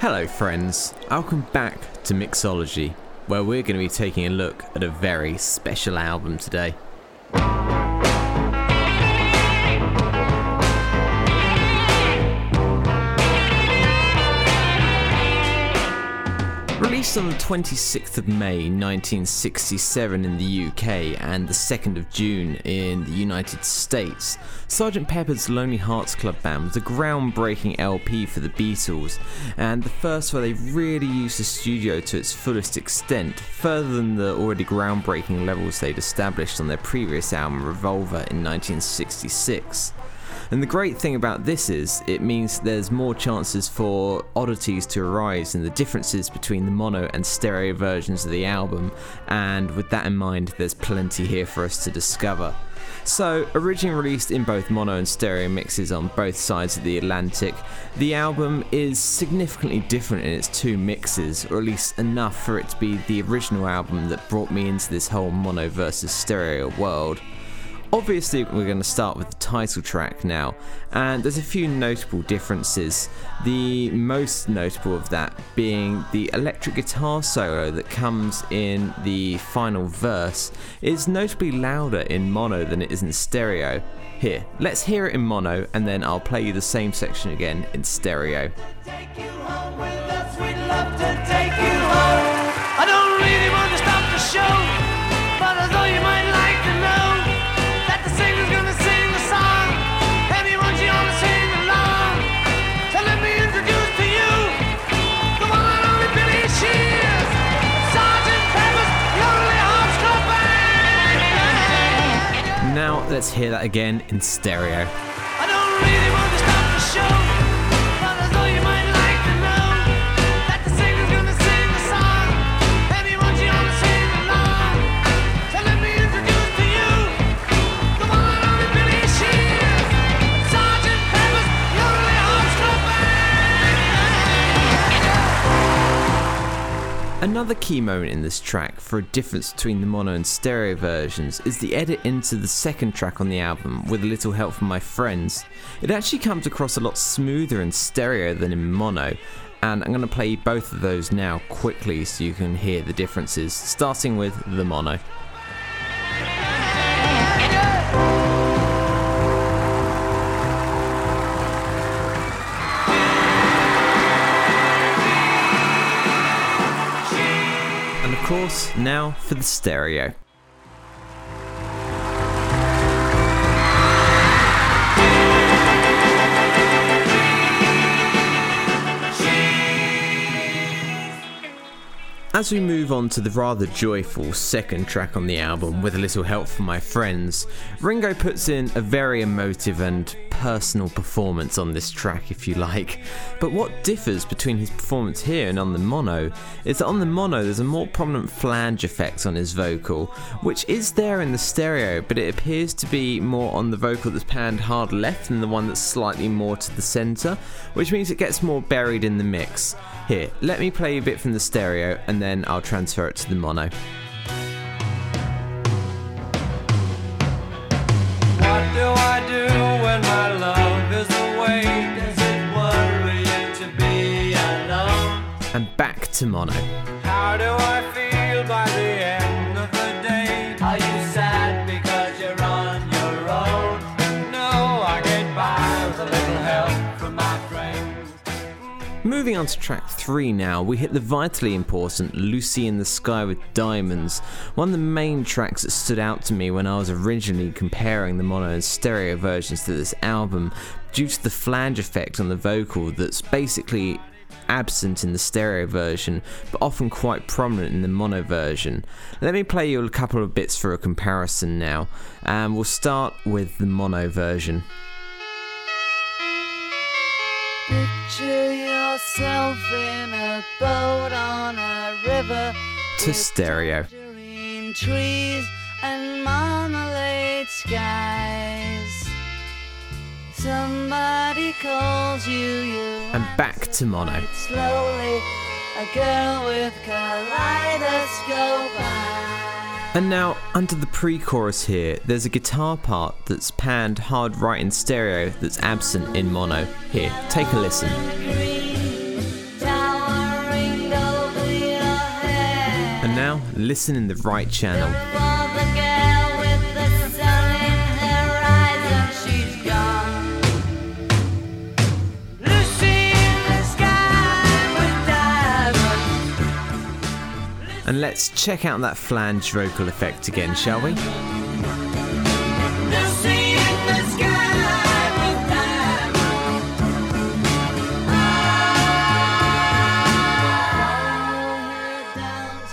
Hello, friends. Welcome back to Mixology, where we're going to be taking a look at a very special album today. Released on the 26th of May 1967 in the UK and the 2nd of June in the United States, Sgt. Pepper's Lonely Hearts Club Band was a groundbreaking LP for the Beatles and the first where they really used the studio to its fullest extent, further than the already groundbreaking levels they'd established on their previous album Revolver in 1966. And the great thing about this is it means there's more chances for oddities to arise in the differences between the mono and stereo versions of the album, and with that in mind, there's plenty here for us to discover. So, originally released in both mono and stereo mixes on both sides of the Atlantic, the album is significantly different in its two mixes, or at least enough for it to be the original album that brought me into this whole mono versus stereo world. Obviously, we're going to start with the title track now, and there's a few notable differences. The most notable of that being the electric guitar solo that comes in the final verse is notably louder in mono than it is in stereo. Here, let's hear it in mono, and then I'll play you the same section again in stereo. Let's hear that again in stereo. Another key moment in this track for a difference between the mono and stereo versions is the edit into the second track on the album with a little help from my friends. It actually comes across a lot smoother in stereo than in mono, and I'm going to play both of those now quickly so you can hear the differences, starting with the mono. Course, now for the stereo. As we move on to the rather joyful second track on the album, with a little help from my friends, Ringo puts in a very emotive and personal performance on this track, if you like. But what differs between his performance here and on the mono is that on the mono there's a more prominent flange effect on his vocal, which is there in the stereo, but it appears to be more on the vocal that's panned hard left than the one that's slightly more to the centre, which means it gets more buried in the mix. Here, let me play a bit from the stereo and then I'll transfer it to the mono. Do when my love is away? Does it worry you to be alone? And back to mono. How do I feel by the Moving on to track 3 now, we hit the vitally important Lucy in the Sky with Diamonds, one of the main tracks that stood out to me when I was originally comparing the mono and stereo versions to this album, due to the flange effect on the vocal that's basically absent in the stereo version, but often quite prominent in the mono version. Let me play you a couple of bits for a comparison now, and we'll start with the mono version. Picture yourself in a boat on a river to stereo. Trees and marmalade skies. Somebody calls you, you and back to mono. Slowly, a girl with kaleidoscope eyes. And now, under the pre chorus here, there's a guitar part that's panned hard right in stereo that's absent in mono. Here, take a listen. And now, listen in the right channel. And let's check out that flange vocal effect again, shall we?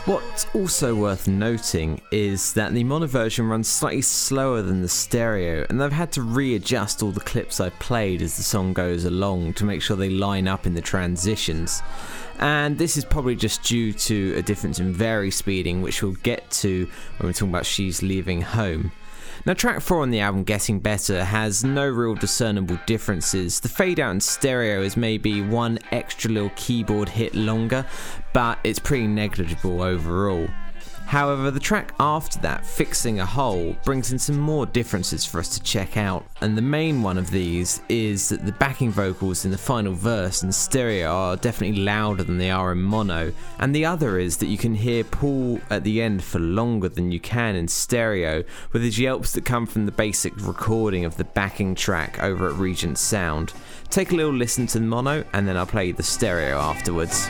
What's also worth noting is that the mono version runs slightly slower than the stereo, and I've had to readjust all the clips I played as the song goes along to make sure they line up in the transitions. And this is probably just due to a difference in vari speeding, which we'll get to when we're talking about She's Leaving Home. Now, track 4 on the album, Getting Better, has no real discernible differences. The fade out in stereo is maybe one extra little keyboard hit longer, but it's pretty negligible overall. However, the track after that, Fixing a Hole, brings in some more differences for us to check out, and the main one of these is that the backing vocals in the final verse in stereo are definitely louder than they are in mono, and the other is that you can hear Paul at the end for longer than you can in stereo, with his yelps that come from the basic recording of the backing track over at Regent Sound. Take a little listen to the mono, and then I'll play the stereo afterwards.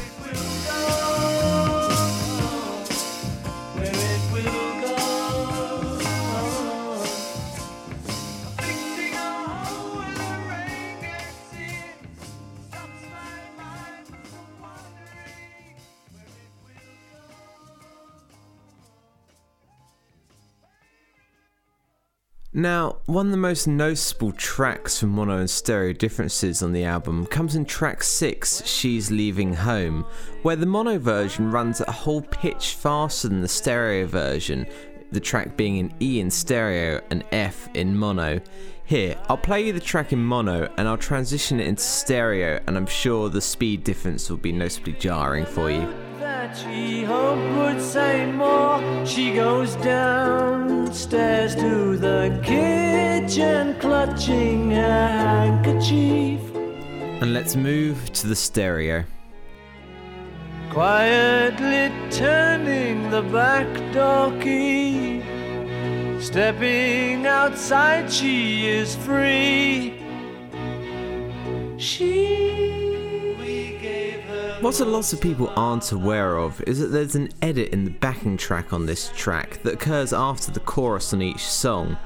Now, one of the most noticeable tracks from mono and stereo differences on the album comes in track 6, She's Leaving Home, where the mono version runs at a whole pitch faster than the stereo version, the track being an E in stereo and F in mono. Here, I'll play you the track in mono and I'll transition it into stereo, and I'm sure the speed difference will be noticeably jarring for you that she hoped would say more. She goes downstairs to the kitchen, clutching her handkerchief. And let's move to the stereo. Quietly turning the back door key. Stepping outside, she is free. She what a lot of people aren't aware of is that there's an edit in the backing track on this track that occurs after the chorus on each song.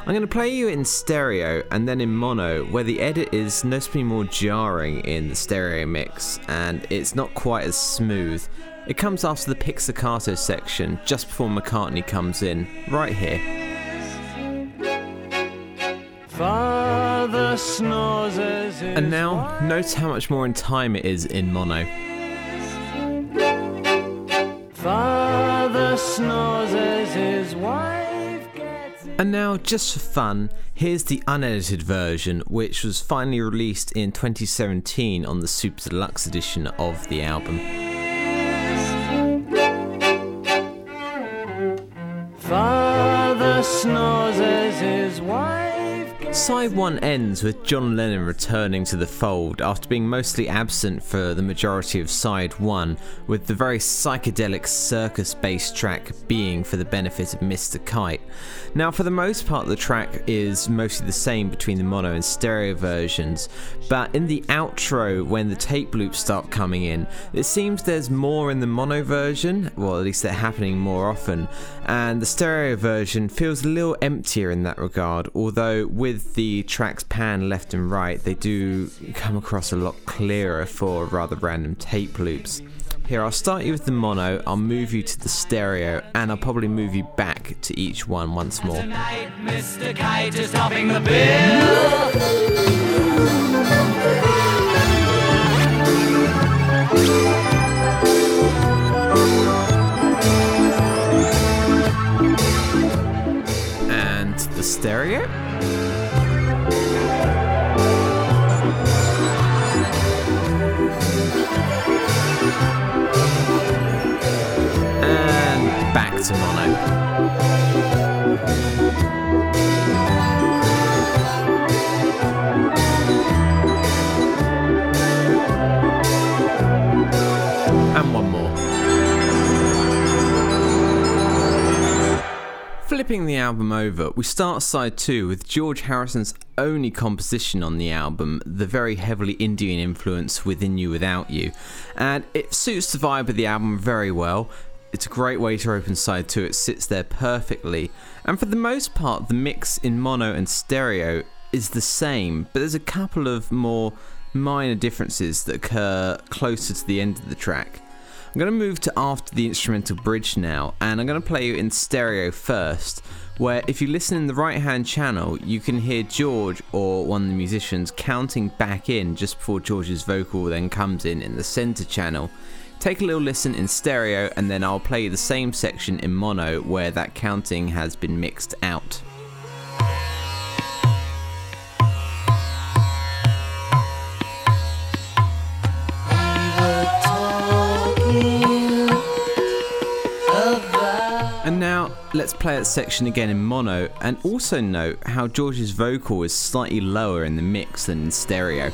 I'm going to play you in stereo and then in mono, where the edit is noticeably more jarring in the stereo mix and it's not quite as smooth. It comes after the pizzicato section, just before McCartney comes in, right here. Father snores as And now, notice how much more in time it is in mono. Father snores as his wife gets And now, just for fun, here's the unedited version, which was finally released in 2017 on the Super Deluxe edition of the album. Father snores as his wife Side 1 ends with John Lennon returning to the fold after being mostly absent for the majority of Side 1, with the very psychedelic circus based track being for the benefit of Mr. Kite. Now, for the most part, the track is mostly the same between the mono and stereo versions, but in the outro, when the tape loops start coming in, it seems there's more in the mono version, well, at least they're happening more often, and the stereo version feels a little emptier in that regard, although with the tracks pan left and right, they do come across a lot clearer for rather random tape loops. Here, I'll start you with the mono, I'll move you to the stereo, and I'll probably move you back to each one once more. Tonight, Mr. Kite is topping the bill. stereo. Flipping the album over, we start side two with George Harrison's only composition on the album, the very heavily Indian influence Within You Without You, and it suits the vibe of the album very well. It's a great way to open side two, it sits there perfectly, and for the most part, the mix in mono and stereo is the same, but there's a couple of more minor differences that occur closer to the end of the track. I'm going to move to after the instrumental bridge now, and I'm going to play you in stereo first, where if you listen in the right hand channel, you can hear George or one of the musicians counting back in just before George's vocal then comes in in the center channel. Take a little listen in stereo, and then I'll play the same section in mono where that counting has been mixed out. Let's play that section again in mono and also note how George's vocal is slightly lower in the mix than in stereo.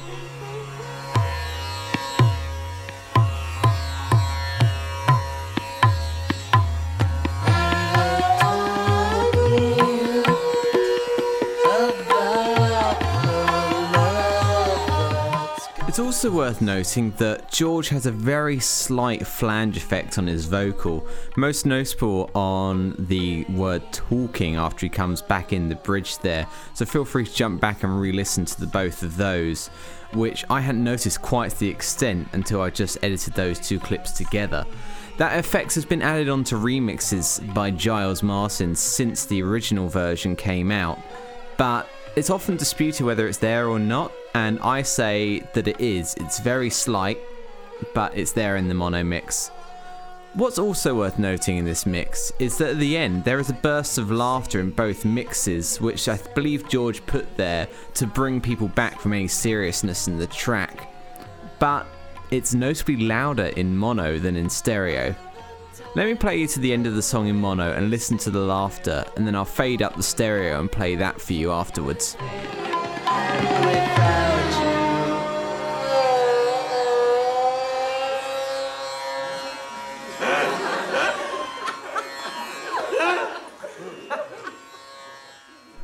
Also worth noting that George has a very slight flange effect on his vocal, most notable on the word talking after he comes back in the bridge there. So feel free to jump back and re listen to the both of those, which I hadn't noticed quite to the extent until I just edited those two clips together. That effect has been added onto remixes by Giles Martin since the original version came out, but it's often disputed whether it's there or not, and I say that it is. It's very slight, but it's there in the mono mix. What's also worth noting in this mix is that at the end there is a burst of laughter in both mixes, which I believe George put there to bring people back from any seriousness in the track. But it's notably louder in mono than in stereo. Let me play you to the end of the song in mono and listen to the laughter, and then I'll fade up the stereo and play that for you afterwards.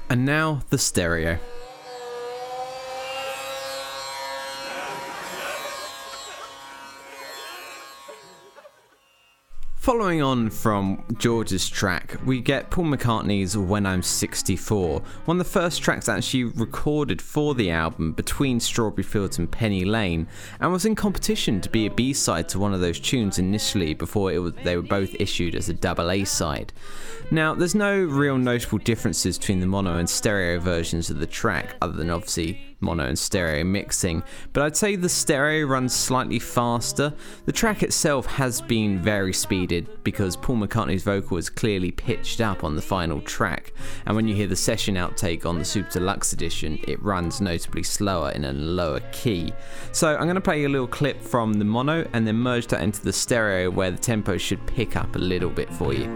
And now the stereo. Following on from George's track, we get Paul McCartney's When I'm 64, one of the first tracks actually recorded for the album between Strawberry Fields and Penny Lane, and was in competition to be a B side to one of those tunes initially before it was, they were both issued as a double A side. Now, there's no real notable differences between the mono and stereo versions of the track, other than obviously mono and stereo mixing, but I'd say the stereo runs slightly faster. The track itself has been vari speeded because Paul McCartney's vocal is clearly pitched up on the final track, and when you hear the session outtake on the Super Deluxe edition, it runs notably slower in a lower key. So I'm going to play you a little clip from the mono and then merge that into the stereo where the tempo should pick up a little bit for you.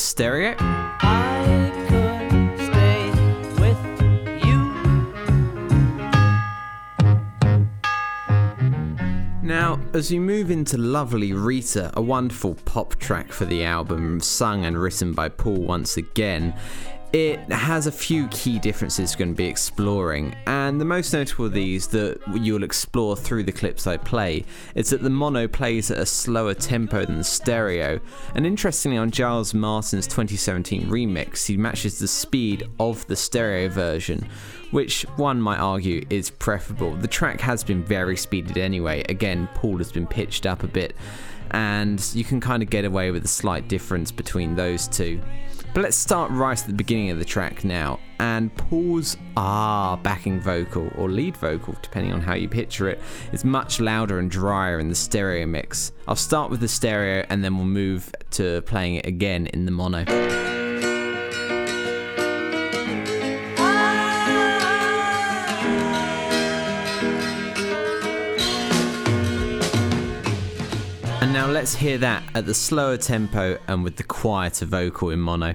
Stereo. Now, as you move into Lovely Rita, a wonderful pop track for the album, sung and written by Paul once again, it has a few key differences going to be exploring, and the most notable of these that you'll explore through the clips I play is that the mono plays at a slower tempo than the stereo, and interestingly, on Giles Martin's 2017 remix, he matches the speed of the stereo version, which one might argue is preferable. The track has been vari speeded anyway, again, Paul has been pitched up a bit, and you can kind of get away with a slight difference between those two. But let's start right at the beginning of the track now and Paul's ah backing vocal or lead vocal, depending on how you picture it, is much louder and drier in the stereo mix. I'll start with the stereo and then we'll move to playing it again in the mono. Let's hear that at the slower tempo and with the quieter vocal in mono.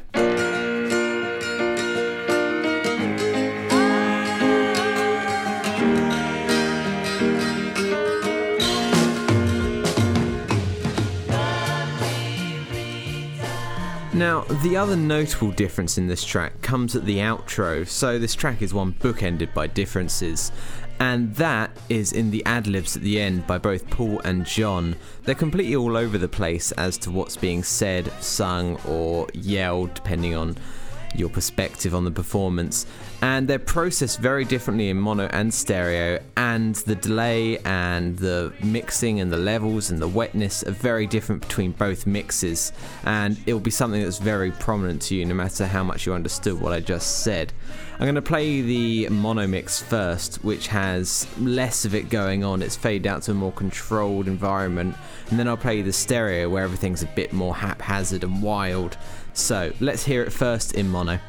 Now, the other notable difference in this track comes at the outro, so this track is one bookended by differences, and that is in the ad libs at the end by both Paul and John. They're completely all over the place as to what's being said, sung, or yelled, depending on your perspective on the performance. And they're processed very differently in mono and stereo, and the delay and the mixing and the levels and the wetness are very different between both mixes. And it'll be something that's very prominent to you no matter how much you understood what I just said. I'm going to play the mono mix first, which has less of it going on. It's faded out to a more controlled environment. And then I'll play the stereo where everything's a bit more haphazard and wild. So let's hear it first in mono.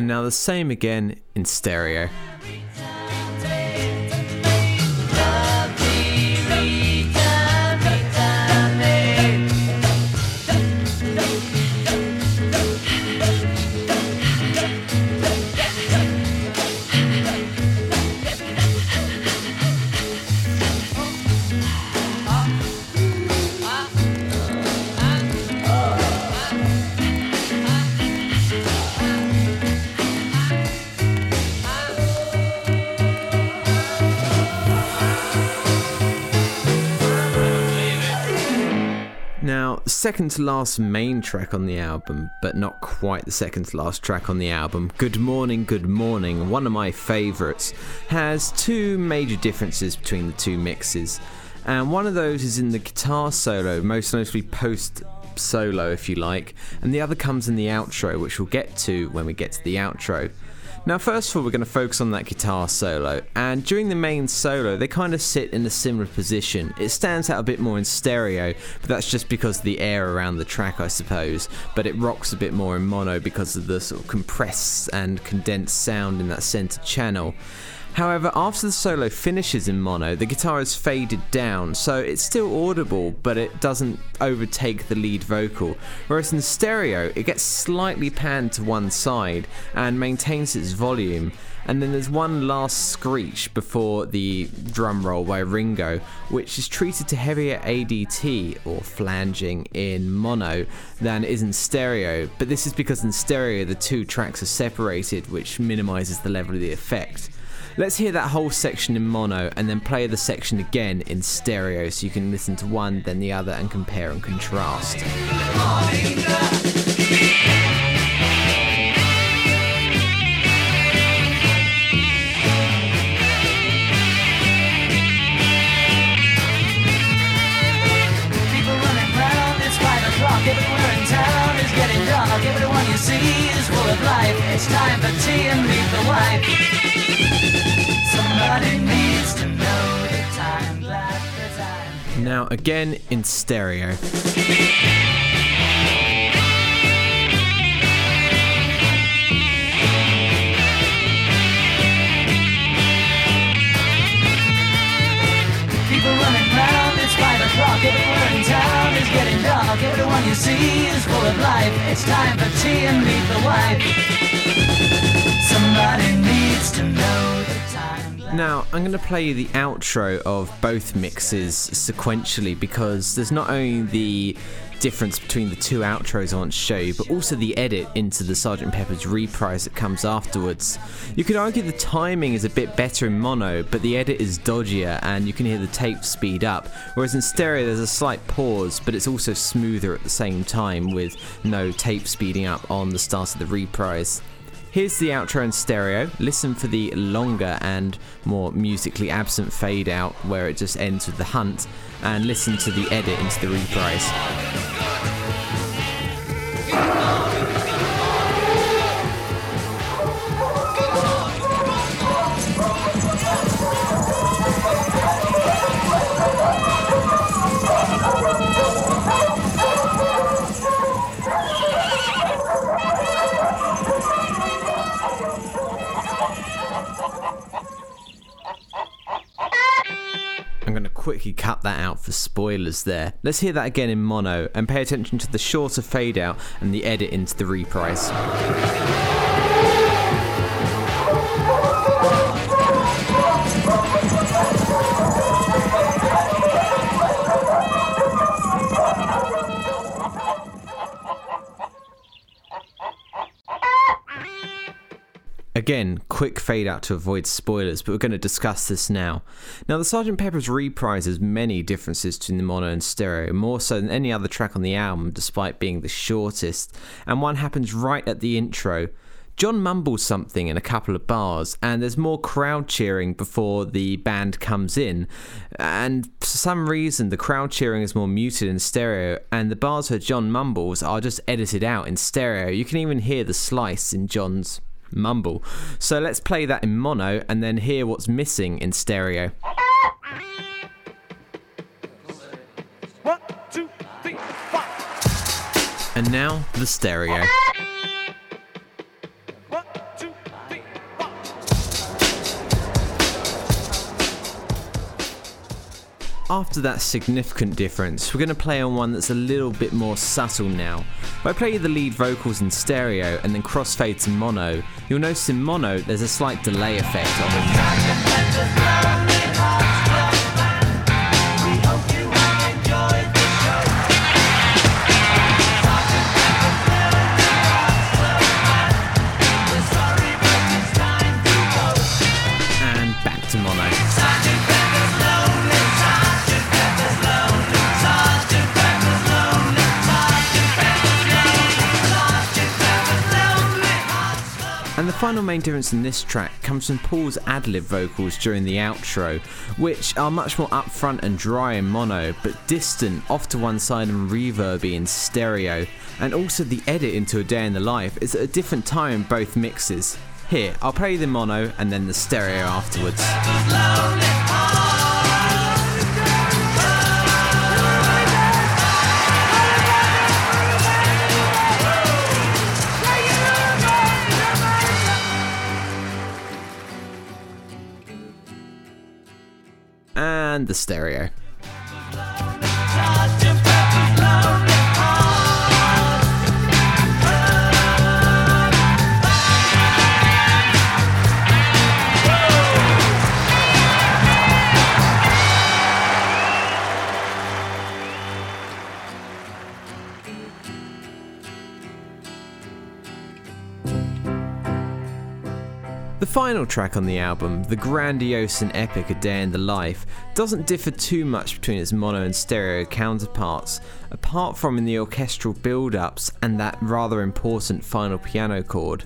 And now the same again in stereo. Second to last main track on the album, but not quite the second to last track on the album, Good Morning, Good Morning, one of my favourites, has two major differences between the two mixes. And one of those is in the guitar solo, most notably post solo, if you like, and the other comes in the outro, which we'll get to when we get to the outro. Now, first of all, we're going to focus on that guitar solo, and during the main solo, they kind of sit in a similar position. It stands out a bit more in stereo, but that's just because of the air around the track, I suppose. But it rocks a bit more in mono because of the sort of compressed and condensed sound in that center channel. However, after the solo finishes in mono, the guitar is faded down, so it's still audible, but it doesn't overtake the lead vocal. Whereas in stereo, it gets slightly panned to one side and maintains its volume. And then there's one last screech before the drum roll by Ringo, which is treated to heavier ADT or flanging in mono than is in stereo. But this is because in stereo the two tracks are separated, which minimizes the level of the effect. Let's hear that whole section in mono and then play the section again in stereo so you can listen to one, then the other, and compare and contrast. Everyone you see is full of life. It's time for tea and the wife. Now, again in stereo. People running round, it's five o'clock. Everywhere in town is getting dark. Everyone you see is full of life. It's time for tea and meet the wife. Somebody needs to know the time. Now, I'm going to play you the outro of both mixes sequentially because there's not only the difference between the two outros I want to show you, but also the edit into the Sgt. Pepper's reprise that comes afterwards. You could argue the timing is a bit better in mono, but the edit is dodgier and you can hear the tape speed up, whereas in stereo there's a slight pause, but it's also smoother at the same time with no tape speeding up on the start of the reprise. Here's the outro in stereo. Listen for the longer and more musically absent fade out where it just ends with the hunt, and listen to the edit into the reprise. Quickly cut that out for spoilers there. Let's hear that again in mono and pay attention to the shorter fade out and the edit into the reprise. Again, quick fade out to avoid spoilers, but we're going to discuss this now. Now, the Sgt. Pepper's reprise has many differences between the mono and stereo, more so than any other track on the album, despite being the shortest. And one happens right at the intro. John mumbles something in a couple of bars, and there's more crowd cheering before the band comes in. And for some reason, the crowd cheering is more muted in stereo, and the bars where John mumbles are just edited out in stereo. You can even hear the slice in John's mumble. So let's play that in mono and then hear what's missing in stereo. And now the stereo. After that significant difference, we're going to play on one that's a little bit more subtle now. If I play the lead vocals in stereo and then crossfade to mono, you'll notice in mono there's a slight delay effect on final main difference in this track comes from Paul's ad lib vocals during the outro, which are much more upfront and dry in mono, but distant, off to one side and reverby in stereo. And also the edit into A Day in the Life is at a different time in both mixes. Here, I'll play the mono and then the stereo afterwards. And the stereo. Final track on the album, the grandiose and epic A Day in the Life, doesn't differ too much between its mono and stereo counterparts, apart from in the orchestral build ups and that rather important final piano chord.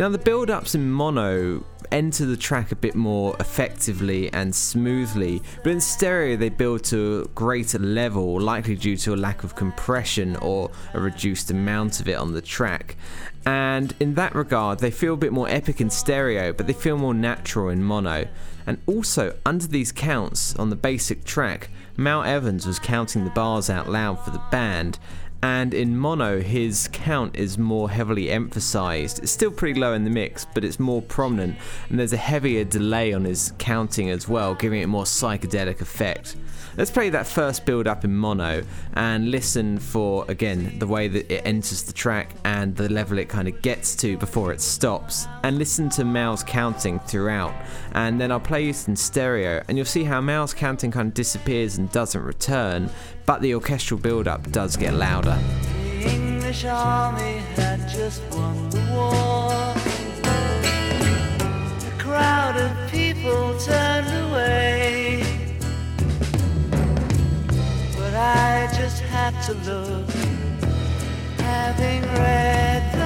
Now, the build ups in mono enter the track a bit more effectively and smoothly, but in stereo they build to a greater level, likely due to a lack of compression or a reduced amount of it on the track. And in that regard, they feel a bit more epic in stereo, but they feel more natural in mono. And also, under these counts on the basic track, Mal Evans was counting the bars out loud for the band, and in mono, his count is more heavily emphasized. It's still pretty low in the mix, but it's more prominent, and there's a heavier delay on his counting as well, giving it more psychedelic effect. Let's play that first build up in mono and listen for, again, the way that it enters the track and the level it kind of gets to before it stops. And listen to Mal's counting throughout. And then I'll play it in stereo, and you'll see how Mal's counting kind of disappears and doesn't return, but the orchestral build up does get louder. The English army had just won the war. A crowd of people turned away. But I just had to look, having read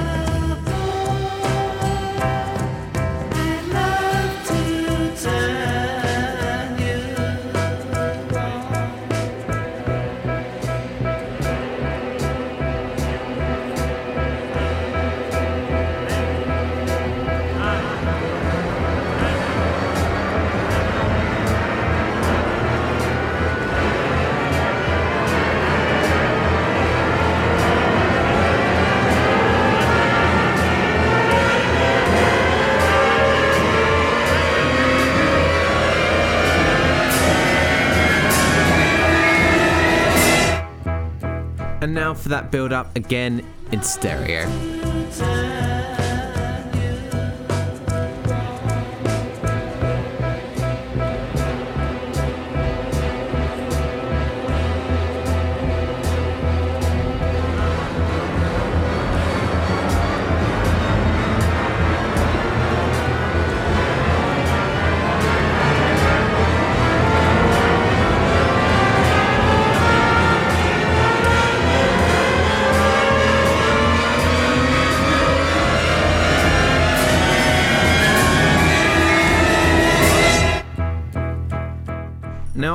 And now for that build up again in stereo.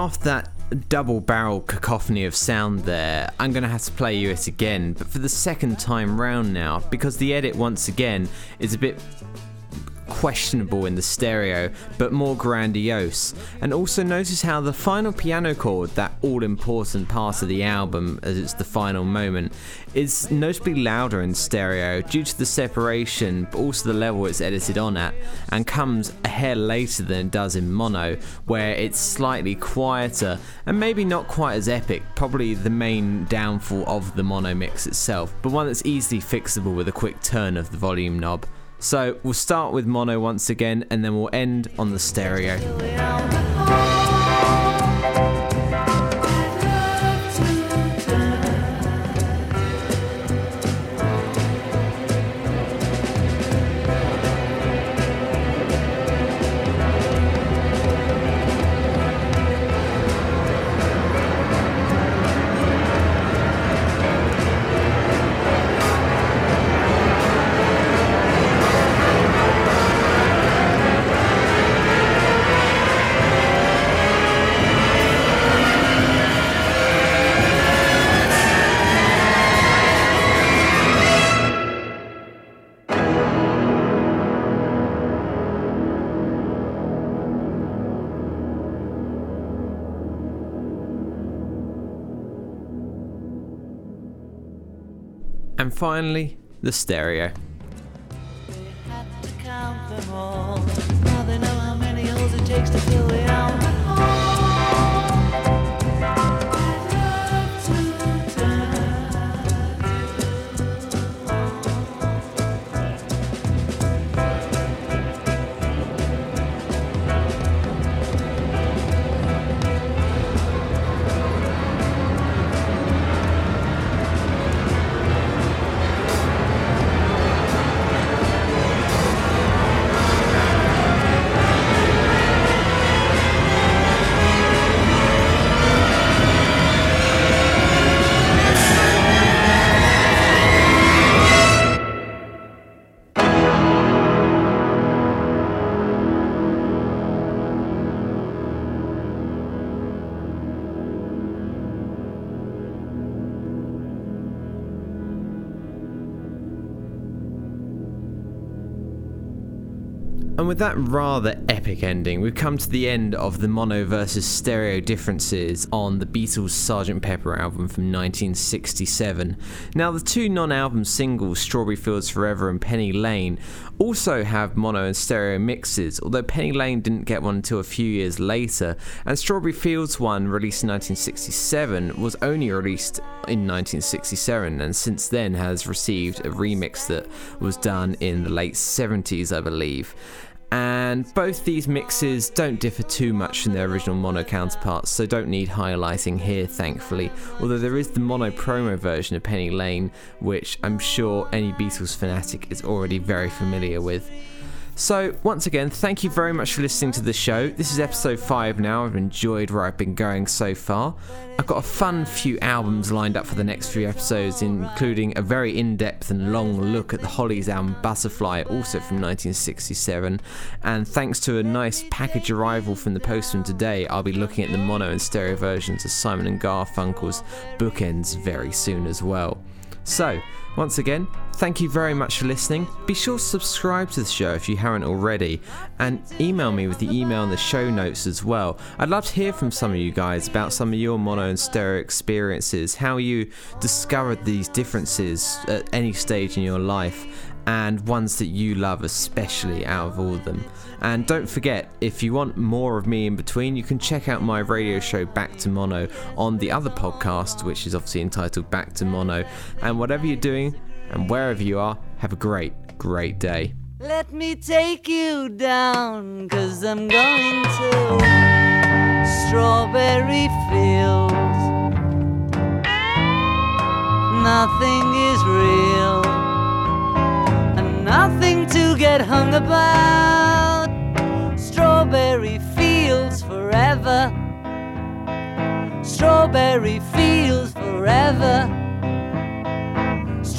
After that double barrel cacophony of sound there, I'm going to have to play you it again, but for the second time round now, because the edit once again is a bit questionable in the stereo, but more grandiose. And also notice how the final piano chord, that all important part of the album, as it's the final moment, is notably louder in stereo due to the separation, but also the level it's edited on at, and comes a hair later than it does in mono, where it's slightly quieter and maybe not quite as epic, probably the main downfall of the mono mix itself, but one that's easily fixable with a quick turn of the volume knob. So we'll start with mono once again and then we'll end on the stereo. Finally, the stereo. had to count them all. Now they know how many holes it takes to fill the album. With that rather epic ending, we've come to the end of the mono versus stereo differences on the Beatles' Sgt. Pepper album from 1967. Now, the two non album singles, Strawberry Fields Forever and Penny Lane, also have mono and stereo mixes, although Penny Lane didn't get one until a few years later, and Strawberry Fields one, released in 1967, was only released in 1967 and since then has received a remix that was done in the late 70s, I believe and both these mixes don't differ too much from their original mono counterparts, so don't need highlighting here, thankfully. Although there is the mono promo version of Penny Lane, which I'm sure any Beatles fanatic is already very familiar with. So, once again, thank you very much for listening to the show. This is episode 5 now. I've enjoyed where I've been going so far. I've got a fun few albums lined up for the next few episodes, including a very in depth and long look at the Hollies album Butterfly, also from 1967. And thanks to a nice package arrival from the postman today, I'll be looking at the mono and stereo versions of Simon and Garfunkel's Bookends very soon as well. So, once again, thank you very much for listening. Be sure to subscribe to the show if you haven't already, and email me with the email in the show notes as well. I'd love to hear from some of you guys about some of your mono and stereo experiences, how you discovered these differences at any stage in your life, and ones that you love especially out of all of them. And don't forget, if you want more of me in between, you can check out my radio show Back to Mono on the other podcast, which is obviously entitled Back to Mono. And whatever you're doing and wherever you are, have a great, great day. Let me take you down, cause I'm going to strawberry fields. Nothing is real, and nothing to get hung about. Strawberry fields forever. Strawberry fields forever.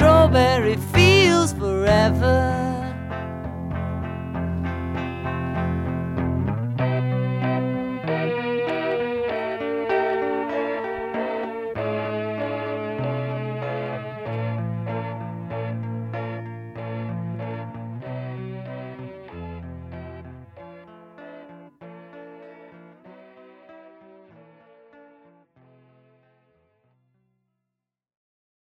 Strawberry fields forever.